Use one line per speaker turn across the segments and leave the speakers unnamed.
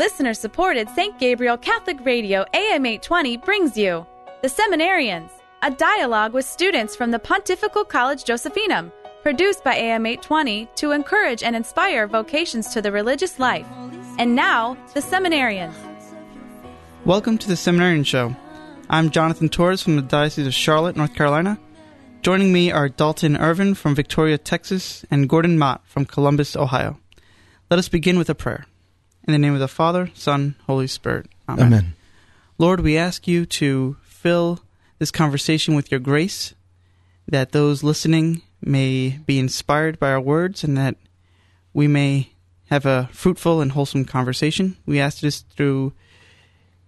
Listener supported St. Gabriel Catholic Radio AM 820 brings you The Seminarians, a dialogue with students from the Pontifical College Josephinum, produced by AM 820 to encourage and inspire vocations to the religious life. And now, The Seminarians.
Welcome to the Seminarian Show. I'm Jonathan Torres from the Diocese of Charlotte, North Carolina. Joining me are Dalton Irvin from Victoria, Texas, and Gordon Mott from Columbus, Ohio. Let us begin with a prayer. In the name of the Father, Son, Holy Spirit. Amen.
Amen.
Lord, we ask you to fill this conversation with your grace, that those listening may be inspired by our words, and that we may have a fruitful and wholesome conversation. We ask this through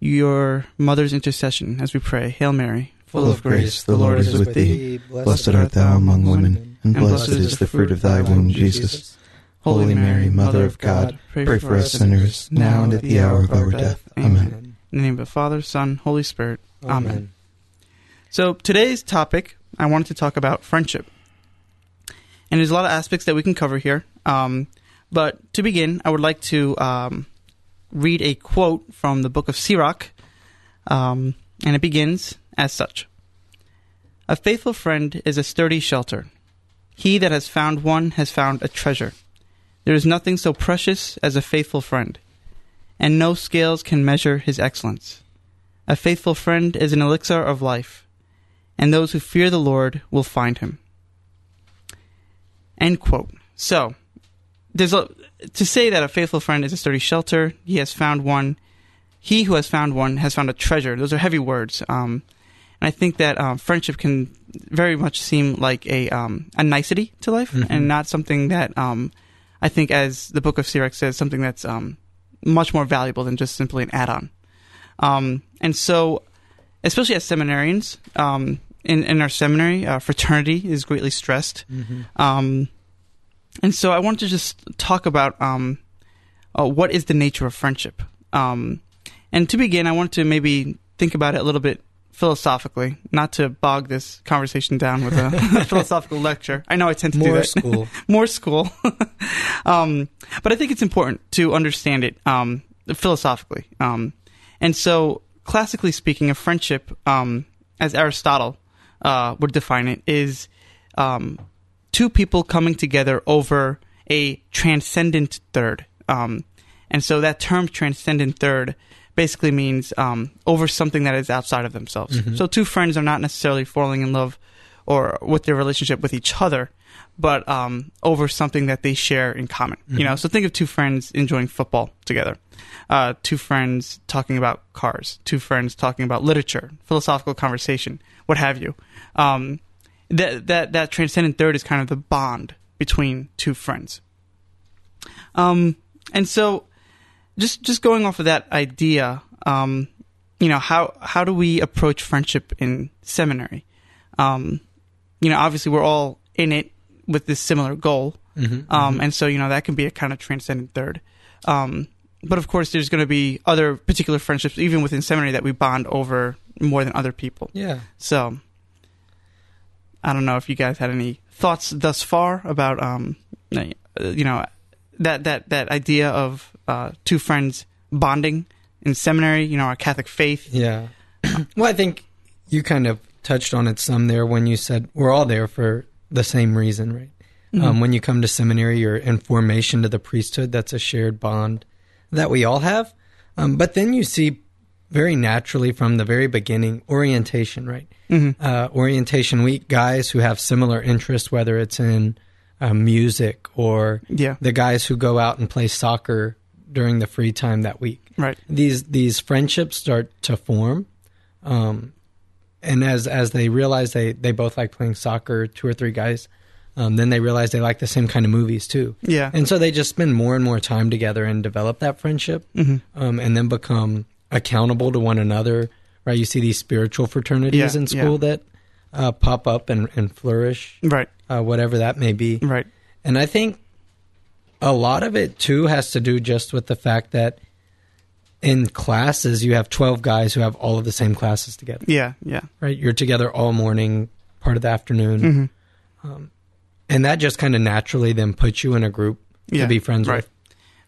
your mother's intercession as we pray. Hail Mary,
Full of grace, the Lord is with thee. Blessed art thou among women, and blessed is the fruit of thy womb, Jesus. Holy Mary, Mother of God, pray for us sinners, now and at the hour of our death. Amen.
In the name of the Father, Son, Holy Spirit. Amen. So today's topic, I wanted to talk about friendship. And there's a lot of aspects that we can cover here. Um, but to begin, I would like to um, read a quote from the book of Sirach. Um, and it begins as such A faithful friend is a sturdy shelter. He that has found one has found a treasure. There is nothing so precious as a faithful friend, and no scales can measure his excellence. A faithful friend is an elixir of life, and those who fear the Lord will find him. End quote. So, there's a, to say that a faithful friend is a sturdy shelter, he has found one. He who has found one has found a treasure. Those are heavy words. Um, and I think that um, friendship can very much seem like a um, a nicety to life,
Mhm.
and not something that um, I think, as the Book of Sirach says, something that's um, much more valuable than just simply an add-on. Um, and so, especially as seminarians, um, in in our seminary, uh, fraternity is greatly stressed. Um, and so I wanted to just talk about um, uh, what is the nature of friendship. Um, and to begin, I wanted to maybe think about it a little bit philosophically, not to bog this conversation down with a philosophical lecture. I know I tend to do
More
that.
school.
More school. um, but I think it's important to understand it um, philosophically. Um, and so, classically speaking, a friendship, um, as Aristotle uh, would define it, is um, two people coming together over a transcendent third. Um, and so that term transcendent third basically means um, over something that is outside of themselves. So two friends are not necessarily falling in love or with their relationship with each other, but um, over something that they share in common. You know, so think of two friends enjoying football together, uh, two friends talking about cars, two friends talking about literature, philosophical conversation, what have you. Um, that that that transcendent third is kind of the bond between two friends. Um, and so, just just going off of that idea, um, you know, how how do we approach friendship in seminary? Um, you know, obviously we're all in it with this similar goal, um, and so you know that can be a kind of transcendent third. Um, but of course, there's going to be other particular friendships, even within seminary, that we bond over more than other people.
Yeah.
So, I don't know if you guys had any thoughts thus far about, um, you know, that that that idea of uh, two friends bonding in seminary. You know, our Catholic faith.
Yeah. well, I think you kind of touched on it some there when you said we're all there for the same reason, right? Um, when you come to seminary, you're in formation to the priesthood. That's a shared bond that we all have. Um, but then you see very naturally from the very beginning orientation, right? Uh, orientation week, guys who have similar interests, whether it's in uh, music or
Yeah.
the guys who go out and play soccer during the free time that week
Right.
these these friendships start to form um, and as as they realize they they both like playing soccer two or three guys um, then they realize they like the same kind of movies too
Yeah.
and so they just spend more and more time together and develop that friendship
Mm-hmm.
um, and then become accountable to one another right you see these spiritual fraternities
Yeah,
in school
yeah.
that uh, pop up and, and flourish
Right.
uh, whatever that may be
Right.
and I think a lot of it too has to do just with the fact that in classes you have 12 guys who have all of the same classes together,
Yeah. Yeah.
right? You're together all morning, part of the afternoon.
Mm-hmm.
Um, and that just kind of naturally then puts you in a group
Yeah.
to be friends
right.
with.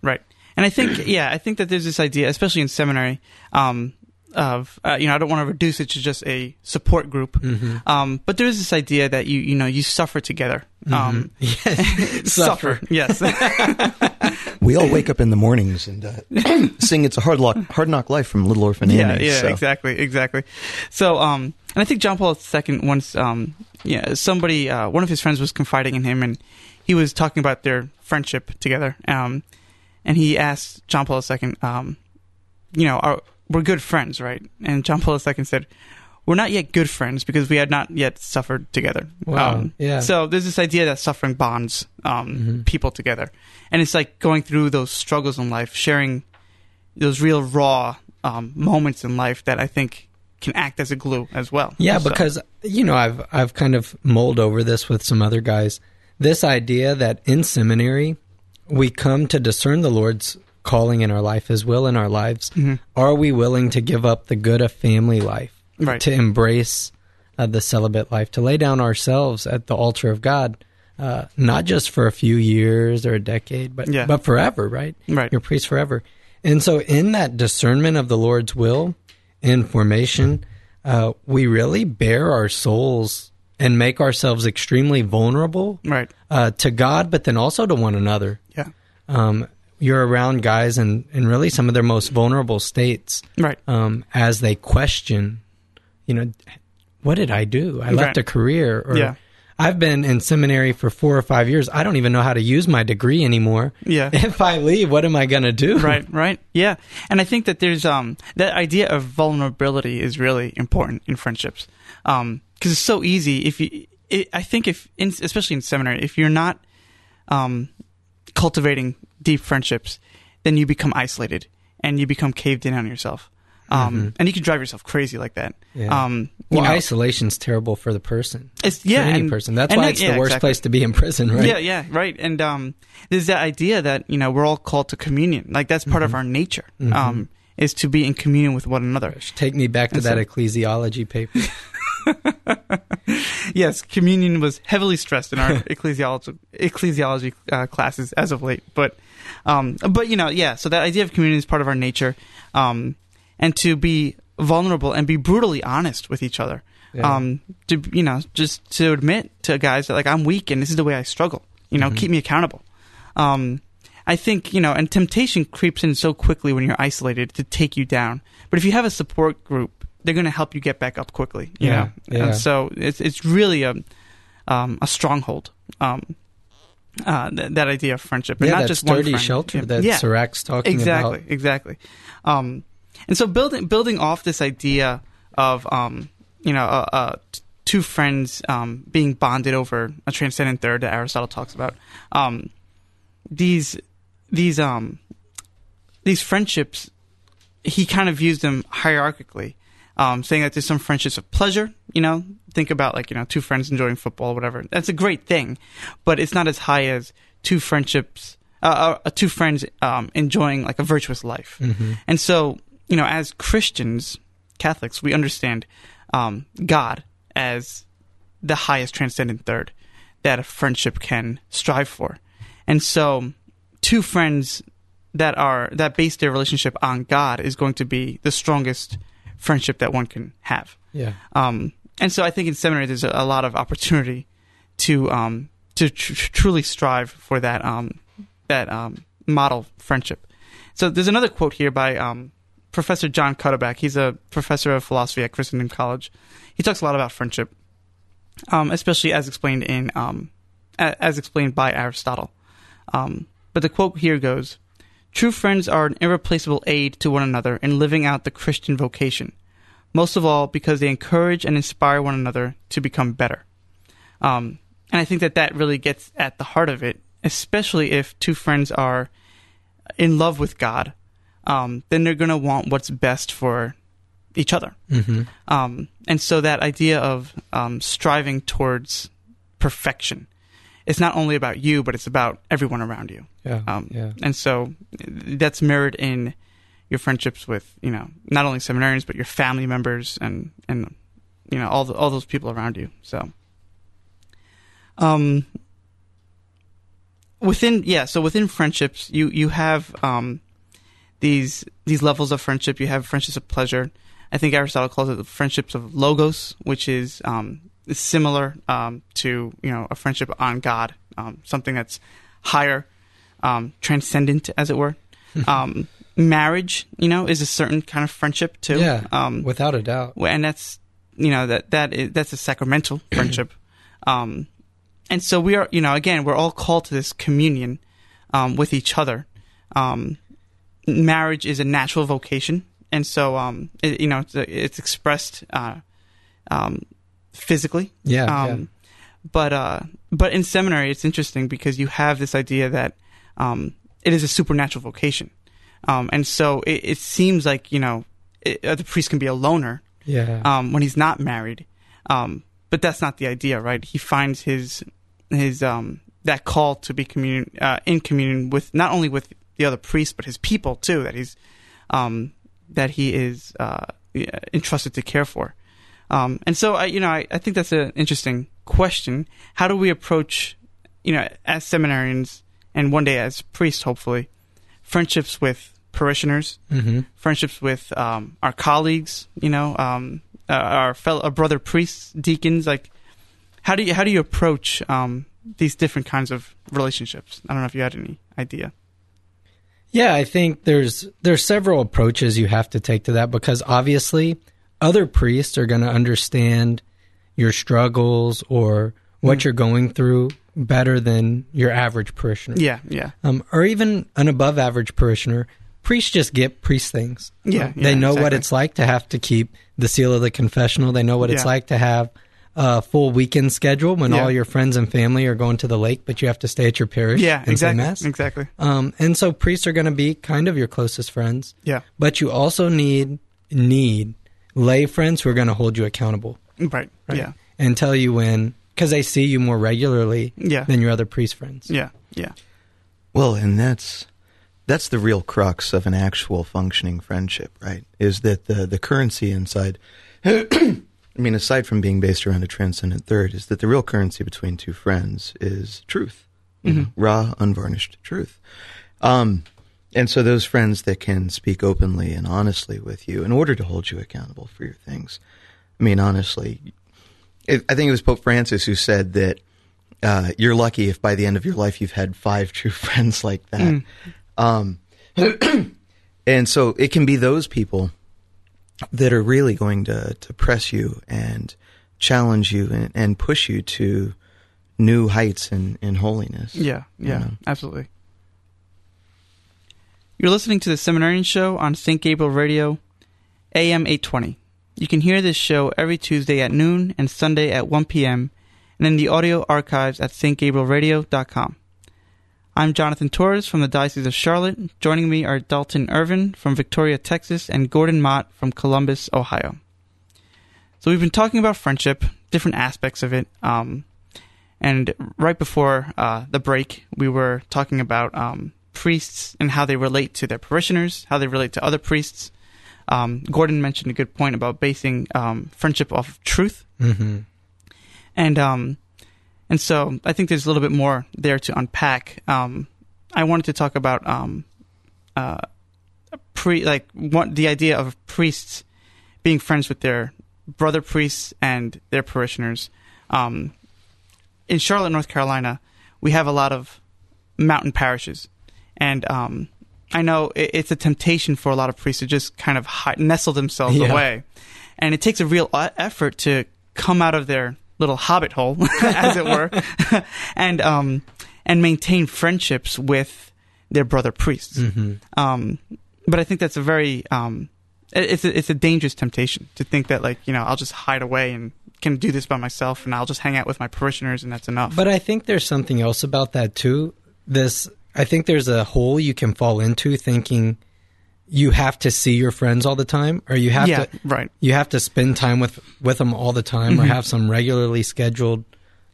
Right. and I think yeah, I think that there's this idea, especially in seminary, um, of uh, you know I don't want to reduce it to just a support group,
Mm-hmm.
um, but there is this idea that you you know you suffer together. Um,
Yes.
suffer, yes,
We all wake up in the mornings and uh, sing "It's a Hard Lock, Hard Knock Life" from Little Orphan
yeah,
Annie.
yeah,
so.
exactly, exactly. So, um, and I think John Paul II once, um, yeah, somebody, uh, one of his friends was confiding in him, and he was talking about their friendship together. Um, and he asked John Paul II, um, you know, are, we're good friends, right? And John Paul II said, we're not yet good friends because we had not yet suffered together.
Wow,
Um,
yeah.
So there's this idea that suffering bonds um,
Mhm.
people together, and it's like going through those struggles in life, sharing those real raw um, moments in life that I think can act as a glue as well.
Yeah,
So-
because you know, I've I've kind of mulled over this with some other guys. This idea that in seminary we come to discern the Lord's calling in our life, His will in our lives.
Mhm.
Are we willing to give up the good of family life,
Right.
to embrace uh, the celibate life, to lay down ourselves at the altar of God, uh, not just for a few years or a decade, but
Yeah.
but forever, right?
Right.
Your priest forever. And so, in that discernment of the Lord's will, in formation, uh, we really bare our souls and make ourselves extremely vulnerable
right.
uh, to God, but then also to one another.
Yeah.
Um, you're around guys in, in really some of their most vulnerable states
Right.
um, as they question, you know, what did I do? I left
Right.
a career, or
Yeah.
I've been in seminary for four or five years. I don't even know how to use my degree anymore.
Yeah.
If I leave, what am I going to do?
right right yeah and i think that there's um that idea of vulnerability is really important in friendships um because it's so easy if you it, i think if in, especially in seminary if you're not um cultivating deep friendships then you become isolated and you become caved in on yourself um and you can drive yourself crazy like that
Yeah.
um you
Well,
know,
isolation's terrible for the person.
it's yeah
for any
and-
person. That's why
that-
it's
yeah,
the worst
exactly.
place to be in prison, right?
Yeah, yeah, right. And um, there's that idea that you know we're all called to communion. Like that's part
Mm-hmm.
of our nature. Um, is to be in communion with one another.
Take me back to
And
that
so-
ecclesiology paper.
Yes, communion was heavily stressed in our ecclesiology ecclesiology uh, classes as of late. But um, but you know, yeah. So that idea of communion is part of our nature, um, and to be vulnerable and be brutally honest with each other.
Yeah.
Um, to you know, just to admit to guys that like I'm weak and this is the way I struggle. You know, keep me accountable. Um, I think you know, and temptation creeps in so quickly when you're isolated to take you down. But if you have a support group, they're going to help you get back up quickly. You
Yeah,
know,
yeah.
and so it's it's really a um, a stronghold. Um, uh, th- that idea of friendship, and
yeah,
not just one friend.
shelter
Yeah.
that
yeah,
Sirach's talking
exactly,
about.
exactly. Um, and so building building off this idea of um, you know uh, uh, t- two friends um, being bonded over a transcendent third that Aristotle talks about. Um, these these um these friendships, he kind of views them hierarchically, um, saying that there's some friendships of pleasure. You know, think about like you know two friends enjoying football, whatever. That's a great thing, but it's not as high as two friendships, uh, uh, two friends um, enjoying like a virtuous life.
Mhm.
And so, you know, as Christians, Catholics, we understand um, God as the highest transcendent third that a friendship can strive for. And so, two friends that are that base their relationship on God is going to be the strongest friendship that one can have.
Yeah.
Um, and so, I think in seminary there's a, a lot of opportunity to um, to tr- tr- truly strive for that um, that um, model friendship. So there's another quote here by um, Professor John Cuddeback. He's a professor of philosophy at Christendom College. He talks a lot about friendship, um, especially as explained in um, as explained by Aristotle. Um, but the quote here goes: "True friends are an irreplaceable aid to one another in living out the Christian vocation. Most of all, because they encourage and inspire one another to become better." Um, and I think that that really gets at the heart of it, especially if two friends are in love with God. Um, then they're going to want what's best for each other.
hmm
Um, and so that idea of um, striving towards perfection, it's not only about you, but it's about everyone around you.
Yeah.
Um,
yeah.
And so that's mirrored in your friendships with, you know, not only seminarians, but your family members and, and you know, all, the, all those people around you. So, um, within yeah, so within friendships, you you have um, these these levels of friendship. You have friendships of pleasure. I think Aristotle calls it the friendships of logos, which is um, similar um, to you know a friendship on God, um, something that's higher, um, transcendent, as it were. um, marriage, you know, is a certain kind of friendship too.
Yeah,
Um,
without a doubt.
and that's you know that that is, that's a sacramental friendship. Um, and so we are, you know, again, we're all called to this communion um, with each other. Um, marriage is a natural vocation, and so um, it, you know it's, it's expressed uh, um, physically.
Yeah,
Um, But uh, but in seminary, it's interesting because you have this idea that um, it is a supernatural vocation, um, and so it, it seems like you know it, uh, the priest can be a loner
yeah,
um, when he's not married. Um, but that's not the idea, right? He finds his his um, that call to be communion uh, in communion with not only with the other priests but his people too. That he's um, that he is uh, entrusted to care for. Um, and so I, you know, I, I think that's an interesting question. How do we approach, you know, as seminarians and one day as priests, hopefully, friendships with parishioners,
hmm
friendships with um, our colleagues, you know, um, uh, our fellow our brother priests, deacons. Like, how do you how do you approach um, these different kinds of relationships? I don't know if you had any idea.
Yeah, I think there's there's several approaches you have to take to that because obviously other priests are going to understand your struggles or what
Mm.
you're going through better than your average parishioner.
Yeah, yeah,
Um, or even an above average parishioner. Priests just get priest things.
Yeah,
Um, they
yeah,
know what it's like to have to keep the seal of the confessional. They know what it's
Yeah.
like to have a full weekend schedule when
Yeah.
all your friends and family are going to the lake, but you have to stay at your parish
yeah,
and say
exactly,
mass.
exactly.
Um, and so priests are going to be kind of your closest friends,
Yeah,
but you also need need lay friends who are going to hold you accountable
right.
Right.
Yeah,
and tell you when because they see you more regularly
yeah,
than your other priest friends.
yeah, yeah,
Well, and that's that's the real crux of an actual functioning friendship, right? Is that the the currency inside I mean, aside from being based around a transcendent third, is that the real currency between two friends is truth. You know, raw, unvarnished truth. Um and so those friends that can speak openly and honestly with you in order to hold you accountable for your things. I mean, honestly, it, I think it was Pope Francis who said that uh, you're lucky if by the end of your life you've had five true friends like that. Um, and so it can be those people that are really going to, to press you and challenge you and, and push you to new heights in, in holiness.
yeah, yeah,
Yeah.
absolutely. You're listening to the Seminarian Show on St. Gabriel Radio, AM 820. You can hear this show every Tuesday at noon and Sunday at 1 p.m. and in the audio archives at stgabrielradio.com. I'm Jonathan Torres from the Diocese of Charlotte. Joining me are Dalton Irvin from Victoria, Texas, and Gordon Mott from Columbus, Ohio. So we've been talking about friendship, different aspects of it. Um, and right before uh, the break, we were talking about um, priests and how they relate to their parishioners, how they relate to other priests. Um, Gordon mentioned a good point about basing um, friendship off of truth,
hmm
and um, and so I think there's a little bit more there to unpack. Um, I wanted to talk about um, uh, pre like what the idea of priests being friends with their brother priests and their parishioners. Um, in Charlotte, North Carolina, we have a lot of mountain parishes, and um, I know it, it's a temptation for a lot of priests to just kind of hi- nestle themselves
Yeah.
away, and it takes a real effort to come out of their little hobbit hole, as it were, and um, and maintain friendships with their brother priests.
hmm
Um, but I think that's a very um, it's a, it's a dangerous temptation to think that like you know I'll just hide away and can do this by myself and I'll just hang out with my parishioners and that's enough.
But I think there's something else about that too. This, I think there's a hole you can fall into thinking you have to see your friends all the time, or you have
yeah,
to
right.
you have to spend time with with them all the time, or
Mhm.
have some regularly scheduled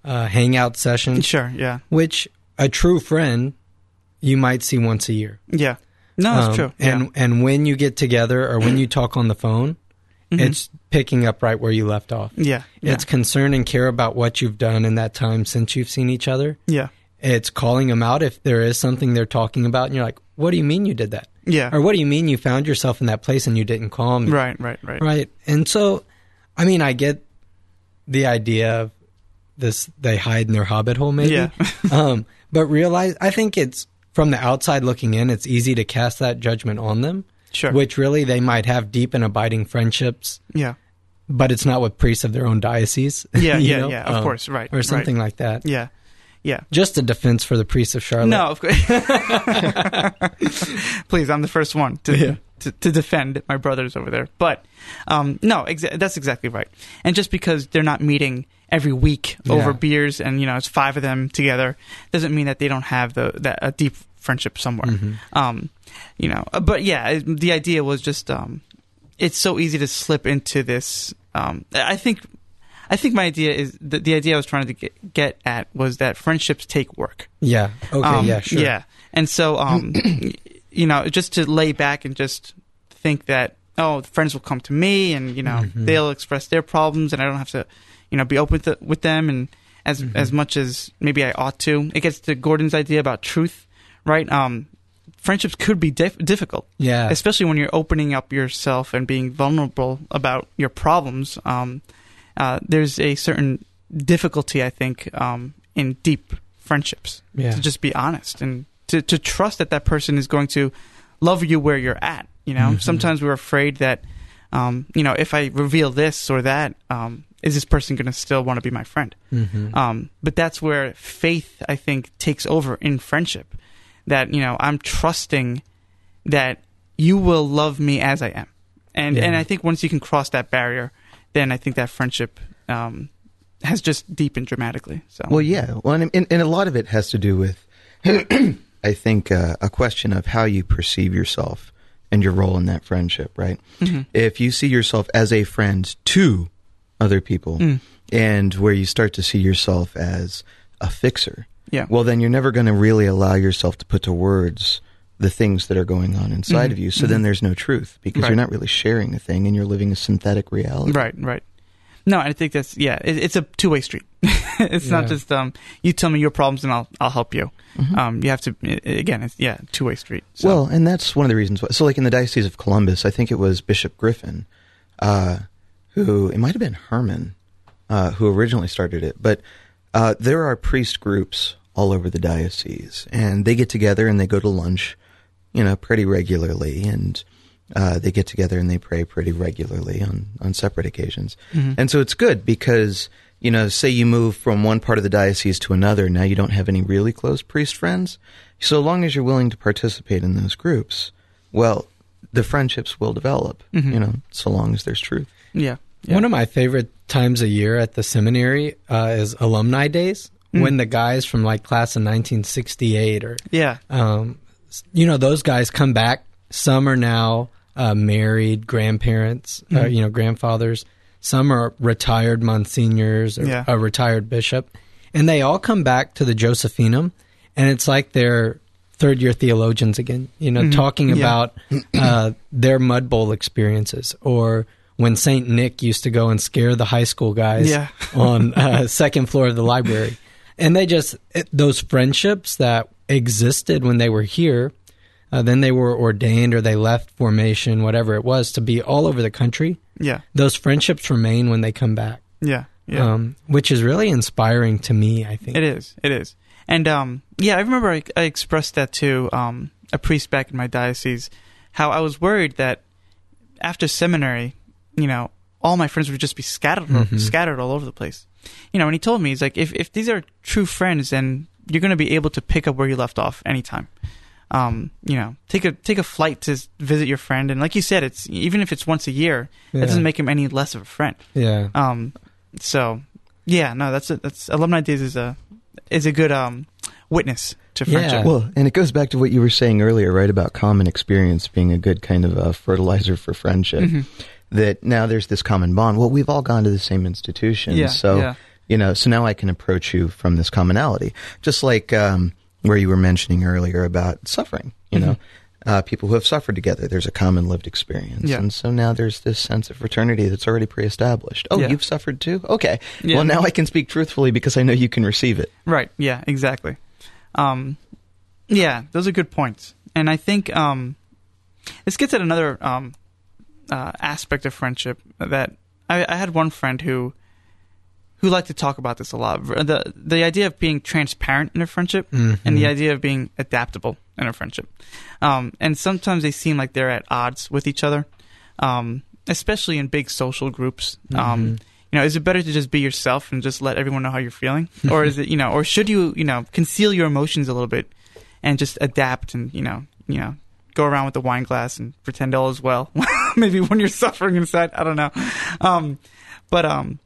uh, hangout sessions.
Sure. Yeah.
Which a true friend you might see once a year.
Yeah. No, that's
Um,
true.
And
yeah.
and when you get together or when you talk on the phone,
Mhm.
it's picking up right where you left off.
yeah. Yeah.
It's concern and care about what you've done in that time since you've seen each other.
yeah.
It's calling them out if there is something they're talking about, and you're like, "What do you mean you did that?"
Yeah.
Or what do you mean you found yourself in that place and you didn't call me?
Right, right, right.
Right. And so, I mean, I get the idea of this, they hide in their hobbit hole, maybe.
Yeah.
um, but realize, I think it's from the outside looking in, it's easy to cast that judgment on them.
Sure.
Which really they might have deep and abiding friendships,
Yeah.
but it's not with priests of their own diocese.
Yeah, yeah,
know?
yeah, of
Um,
course, right,
Or something
right.
like that.
Yeah. Yeah.
Just a defense for the priests of Charlotte.
No, of course. Please, I'm the first one to,
Yeah.
to to defend my brothers over there. But um, no, exa- that's exactly right. And just because they're not meeting every week over
Yeah.
beers, and you know it's five of them together, doesn't mean that they don't have the that a deep friendship somewhere.
Mhm.
Um, you know, uh, but yeah, it, the idea was just um, it's so easy to slip into this. Um, I think. I think my idea is the, the idea I was trying to get, get at was that friendships take work.
Yeah. Okay.
Um,
yeah. Sure.
Yeah. And so, um, you know, just to lay back and just think that, oh, friends will come to me and, you know,
Mhm.
they'll express their problems and I don't have to, you know, be open with, with them and as,
Mhm.
as much as maybe I ought to. It gets to Gordon's idea about truth, right? Um, friendships could be dif- difficult,
Yeah.
especially when you're opening up yourself and being vulnerable about your problems. Um, uh, there's a certain difficulty, I think, um, in deep friendships
yeah.
to just be honest and to, to trust that that person is going to love you where you're at. You know,
Mhm.
sometimes we're afraid that, um, you know, if I reveal this or that, um, is this person going to still want to be my friend?
Mhm.
Um, but that's where faith, I think, takes over in friendship. That you know, I'm trusting that you will love me as I am, and
Yeah.
and I think once you can cross that barrier, then I think that friendship um, has just deepened dramatically. So
Well, yeah. Well, and, and, and a lot of it has to do with, I think, uh, a question of how you perceive yourself and your role in that friendship, right?
Mhm.
If you see yourself as a friend to other people
Mm.
and where you start to see yourself as a fixer,
yeah,
well, then you're never going to really allow yourself to put to words the things that are going on inside
Mhm.
of you. So then
Mhm.
there's no truth because
Right.
you're not really sharing a thing and you're living a synthetic reality.
right, right. No, I think that's yeah. It, it's a two way street. it's not just um, you tell me your problems and I'll I'll help you.
Mhm.
Um, you have to again, it's yeah, two way street. So.
Well, and that's one of the reasons why. So, like in the Diocese of Columbus, I think it was Bishop Griffin, uh, who it might have been Herrmann, uh, who originally started it. But uh, there are priest groups all over the diocese, and they get together and they go to lunch, you know, pretty regularly, and uh, they get together and they pray pretty regularly on on separate occasions.
Mhm.
And so it's good because, you know, say you move from one part of the diocese to another, now you don't have any really close priest friends. So long as you're willing to participate in those groups, well, the friendships will develop,
Mhm.
you know, so long as there's truth.
yeah, yeah.
One of my favorite times a year at the seminary uh, is alumni days
Mm.
when the guys from like class of 1968 or
yeah,
um, s- you know those guys come back. Some are now uh, married grandparents, uh,
Mhm.
you know grandfathers. Some are retired monsignors or
Yeah.
a retired bishop, and they all come back to the Josephinum, and it's like they're third year theologians again. You know,
Mhm.
talking
Yeah.
about uh, their mud bowl experiences or. When Saint Nick used to go and scare the high school guys
Yeah.
on uh, second floor of the library, and they just it, those friendships that existed when they were here, uh, then they were ordained or they left formation, whatever it was, to be all over the country.
yeah,
Those friendships remain when they come back,
yeah, yeah.
um, which is really inspiring to me. I think
It is. It is. And um, yeah, I remember I, I expressed that to um, a priest back in my diocese, how I was worried that after seminary, you know, all my friends would just be scattered,
Mhm.
scattered all over the place. You know, and he told me he's like, if if these are true friends, then you're going to be able to pick up where you left off anytime. Um, you know, take a take a flight to visit your friend, and like you said, it's even if it's once a year,
Yeah.
that doesn't make him any less of a friend.
Yeah,
Um, so yeah, no, that's a, that's alumni days is a is a good um witness to
Yeah.
friendship.
Well, and it goes back to what you were saying earlier, right, about common experience being a good kind of uh, fertilizer for friendship.
Mhm.
That now there's this common bond. Well, we've all gone to the same institution,
Yeah,
so
yeah.
You know, so now I can approach you from this commonality, just like um, where you were mentioning earlier about suffering. You know, uh, people who have suffered together, there's a common lived experience,
Yeah.
and so now there's this sense of fraternity that's already pre-established. Oh,
Yeah.
you've suffered too? Okay,
Yeah.
well now I can speak truthfully because I know you can receive it.
Right. Yeah. Exactly. Um, yeah, those are good points, and I think um, this gets at another um, uh, aspect of friendship that I, I had one friend who who like to talk about this a lot. The the idea of being transparent in a friendship and the
Mhm.
idea of being adaptable in a friendship. Um, and sometimes they seem like they're at odds with each other, um, especially in big social groups. Um,
Mhm.
you know, is it better to just be yourself and just let everyone know how you're feeling, or is it you know, or should you you know conceal your emotions a little bit and just adapt and you know you know go around with the wine glass and pretend all is well. Maybe when you're suffering inside, I don't know. Um, but um,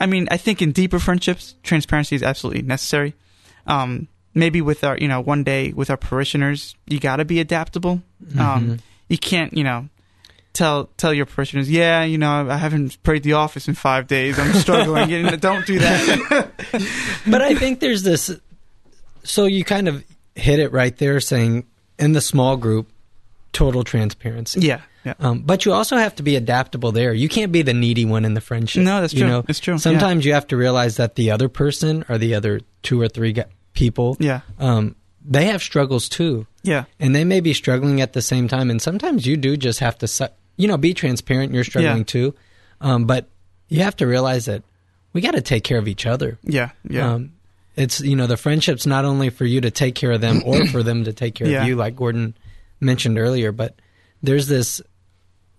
I mean, I think in deeper friendships, transparency is absolutely necessary. Um, maybe with our, you know, one day with our parishioners, you got to be adaptable. Um,
Mhm.
you can't, you know, tell tell your parishioners, yeah, you know, I haven't prayed the office in five days. I'm struggling. You know, don't do that.
but I think there's this. So you kind of hit it right there, saying in the small group, total transparency.
yeah, yeah.
Um, but you also have to be adaptable there. You can't be the needy one in the friendship.
No, that's
you
true.
know?
It's true, yeah.
Sometimes you have to realize that the other person or the other two or three people,
Yeah,
um, they have struggles too,
yeah,
and they may be struggling at the same time. And sometimes you do just have to, su- you know, be transparent. You're struggling
Yeah.
too, um, but you have to realize that we got to take care of each other.
yeah, yeah.
Um, it's you know the friendship's not only for you to take care of them or for them to take care
Yeah.
of you, like Gordon mentioned earlier, but there's this,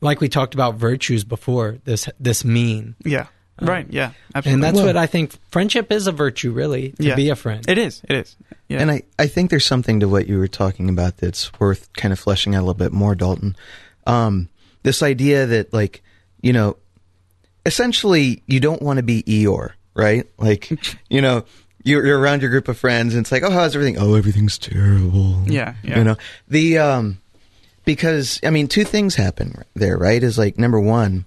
like we talked about virtues before. This this mean,
yeah.
um,
right. Yeah. Absolutely.
and that's
Well-
what I think friendship is a virtue, really, to
Yeah.
be a friend.
it is. It is. Yeah.
And I, I think there's something to what you were talking about that's worth kind of fleshing out a little bit more, Dalton. Um, this idea that, like, you know, essentially you don't want to be Eeyore, right? Like, you know, you're, you're around your group of friends and it's like, oh, how's everything? Oh, everything's terrible.
Yeah, yeah.
You know, the, um, because, I mean, two things happen there, right? Is like, number one,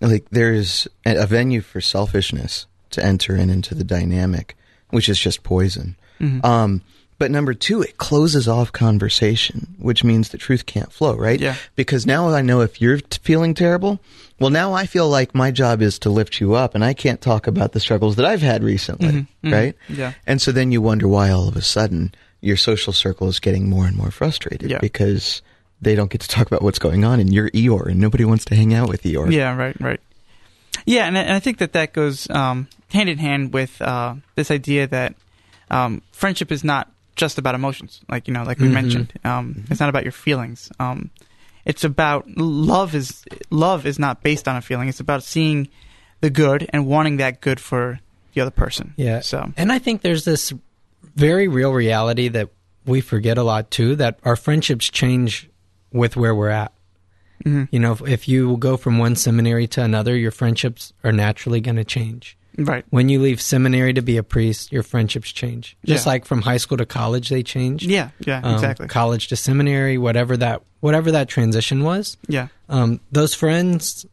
like, there's a a venue for selfishness to enter in into the dynamic, which is just poison.
Mhm.
Um, but number two, it closes off conversation, which means the truth can't flow, right?
Yeah.
Because now I know if you're t- feeling terrible, well, now I feel like my job is to lift you up, and I can't talk about the struggles that I've had recently,
Mhm, mhm.
right?
Yeah.
And so then you wonder why all of a sudden your social circle is getting more and more frustrated
Yeah.
because they don't get to talk about what's going on, and you're Eeyore, and nobody wants to hang out with Eeyore.
Yeah, right, right. Yeah, and I, and I think that that goes um, hand in hand with uh, this idea that um, friendship is not just about emotions, like you know, like we
Mhm.
mentioned. Um, It's not about your feelings. Um, it's about love. Is love is not based on a feeling. It's about seeing the good and wanting that good for the other person.
Yeah.
So
And I think there's this very real reality that we forget a lot too that our friendships change with where we're at.
mhm.
You know, if, if you go from one seminary to another, your friendships are naturally going to change.
right.
When you leave seminary to be a priest, your friendships change. Just
Yeah.
like from high school to college, they change.
Yeah, yeah,
Um,
exactly.
College to seminary, whatever that whatever that transition was.
yeah,
Um, those friends,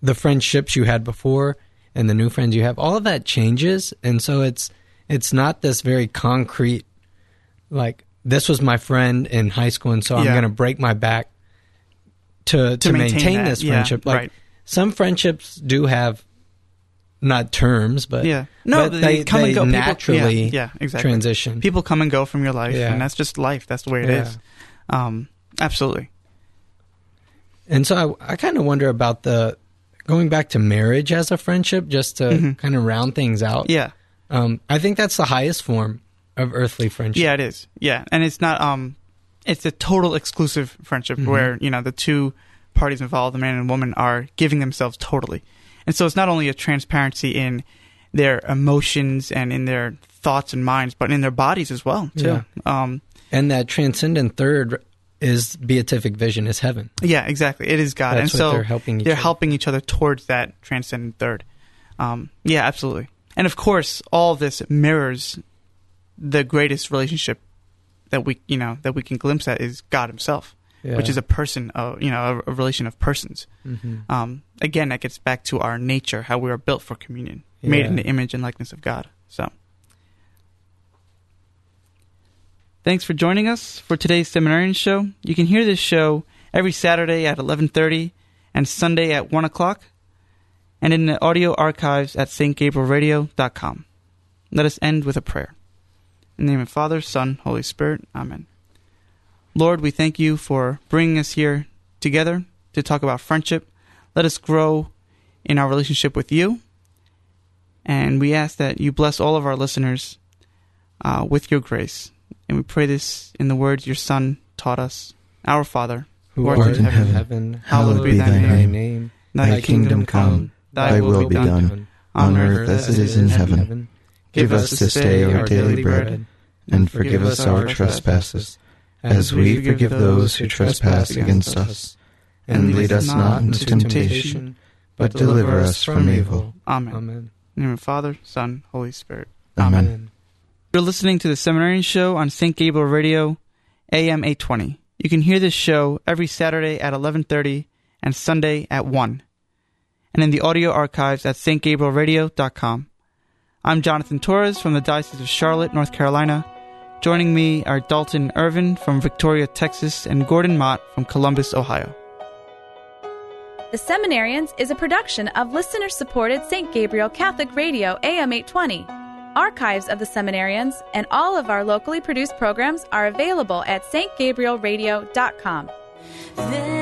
the friendships you had before, and the new friends you have, all of that changes, and so it's it's not this very concrete, like this was my friend in high school, and so I'm
Yeah.
going to break my back to to,
maintain
maintain,
that,
this
yeah,
friendship. Like
right.
some friendships do have not terms, but
yeah. No,
but
they, come
they
and go. People-
naturally
yeah, yeah, exactly.
transition.
People come and go from your life,
Yeah.
and that's just life. That's the way it
Yeah.
is. Um, absolutely.
And so I, I kind of wonder about the going back to marriage as a friendship, just to
Mhm.
kind of round things out.
Yeah.
Um, I think that's the highest form of earthly friendship.
Yeah, it is. Yeah, and it's not. Um, it's a total exclusive friendship
Mhm.
where you know the two parties involved, the man and woman, are giving themselves totally, and so it's not only a transparency in their emotions and in their thoughts and minds, but in their bodies as well too. Um,
And that transcendent third is beatific vision, is heaven.
yeah, exactly. It is God,
That's
and so
they're helping each
they're
other.
helping each other towards that transcendent third. Um, yeah, absolutely. And of course, all this mirrors the greatest relationship that we, you know, that we can glimpse at is God Himself, which is a person, of, you know, a, a relation of persons.
hmm
Um, again, that gets back to our nature, how we are built for communion, made in the image and likeness of God. So, thanks for joining us for today's seminarian show. You can hear this show every Saturday at 11:30 and Sunday at 1 o'clock, and in the audio archives at stgabrielradio.com. Let us end with a prayer. In the name of Father, Son, Holy Spirit. Amen. Lord, we thank you for bringing us here together to talk about friendship. Let us grow in our relationship with you. And we ask that you bless all of our listeners uh, with your grace. And we pray this in the words your Son taught us Our Father,
who art, art in heaven, heaven
hallowed be thy name.
name.
Thy,
Thy kingdom come, thy will be done, on earth as it is in heaven. Give us this day our daily bread, and forgive us our trespasses, as we forgive those who trespass against us. And lead us not into temptation, but deliver us from evil.
Amen.
Amen.
In the name of Father, Son, Holy Spirit.
Amen.
You're listening to the Seminarian Show on St. Gabriel Radio, AM 820. You can hear this show every Saturday at 11:30 and Sunday at 1. And in the audio archives at stgabrielradio.com. I'm Jonathan Torres from the Diocese of Charlotte, North Carolina. Joining me are Dalton Irvin from Victoria, Texas, and Gordon Mott from Columbus, Ohio.
The Seminarians is a production of listener supported St. Gabriel Catholic Radio AM 820. Archives of the Seminarians and all of our locally produced programs are available at stgabrielradio.com.
Veni,